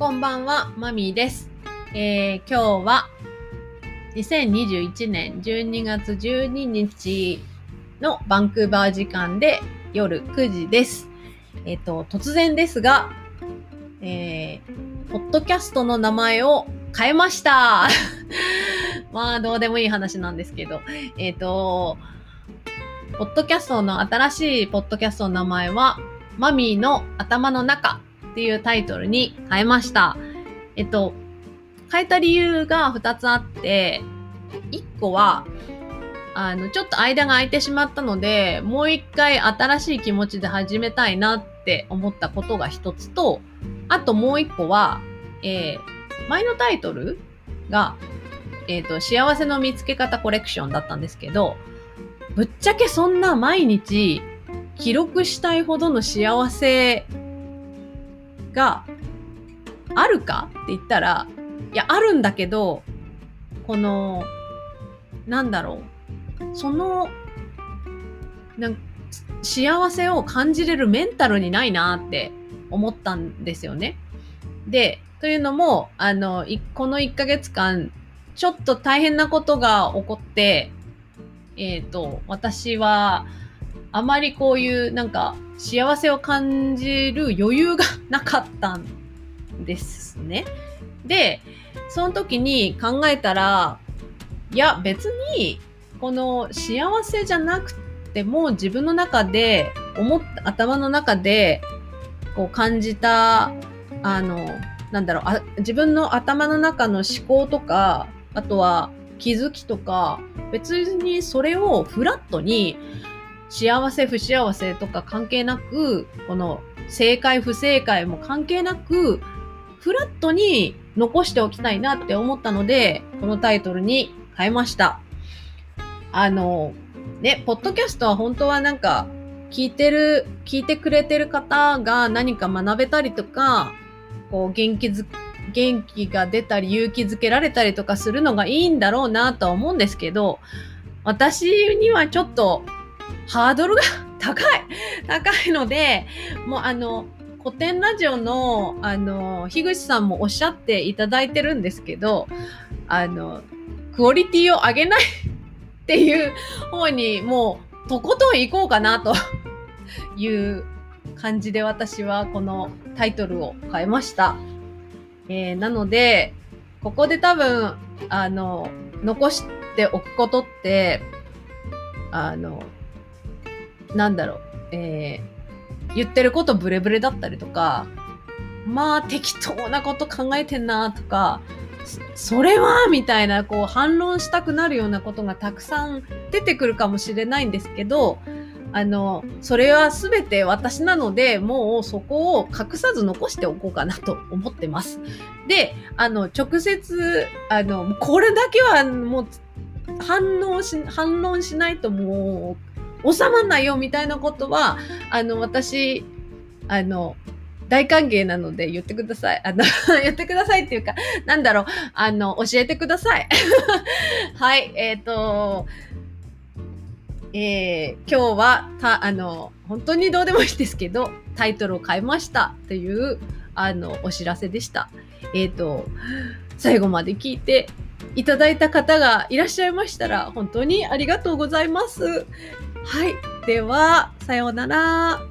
こんばんは、マミーです。えー今日は2021年12月12日のバンクーバー時間で夜9時です。えっ、と、突然ですが、えー、ポッドキャストの名前を変えました。まあ、どうでもいい話なんですけど、えっ、と、ポッドキャストの新しいポッドキャストの名前は、マミーの頭の中っていうタイトルに変えました。えっと、変えた理由が2つあって、1個は、あの、ちょっと間が空いてしまったので、もう一回新しい気持ちで始めたいなって思ったことが一つと、あともう一個は、えー前のタイトルが、えっ、と、幸せの見つけ方コレクションだったんですけど、ぶっちゃけそんな毎日記録したいほどの幸せがあるか？って言ったら、いや、あるんだけど、この、なんだろう。その、なん幸せを感じれるメンタルにないなって思ったんですよね。で、というのも、あの、この1ヶ月間、ちょっと大変なことが起こって、えっ、と、私は、あまりこういう、なんか、幸せを感じる余裕がなかったんですね。で、その時に考えたら、いや、別に、この幸せじゃなくても自分の中で、思った、頭の中で、こう感じた、あの、なんだろうあ、自分の頭の中の思考とか、あとは気づきとか、別にそれをフラットに幸せ不幸せとか関係なく、この正解不正解も関係なく、フラットに残しておきたいなって思ったので、このタイトルに変えました。あの、ね、ポッドキャストは本当はなんか、聞いてる、聞いてくれてる方が何か学べたりとか、こう元気づ、元気が出たり勇気づけられたりとかするのがいいんだろうなとは思うんですけど、私にはちょっとハードルが 高い高いので、もうあの、古典ラジオの、あの、樋口さんもおっしゃっていただいてるんですけど、あの、クオリティを上げないっていう方にもうとことん行こうかなと いう感じで私はこのタイトルを変えました。えーなので、ここで多分、あの、残しておくことって、あの、なんだろう、えー言ってることブレブレだったりとか、まあ適当なこと考えてんなとか、そそれはみたいな、こう反論したくなるようなことがたくさん出てくるかもしれないんですけど、あの、それはすべて私なので、もうそこを隠さず残しておこうかなと思ってます。で、あの、直接、あの、これだけはもう反応し、反論しないともう収まんないよみたいなことは、あの、私、あの、大歓迎なので言ってください。あの、言ってくださいっていうか、なんだろう、あの、教えてください。はい、えっ、と、えー今日は、た、あの、本当にどうでもいいですけど、タイトルを変えましたという、あの、お知らせでした。えっ、と、最後まで聞いていただいた方がいらっしゃいましたら、本当にありがとうございます。はい。では、さようなら。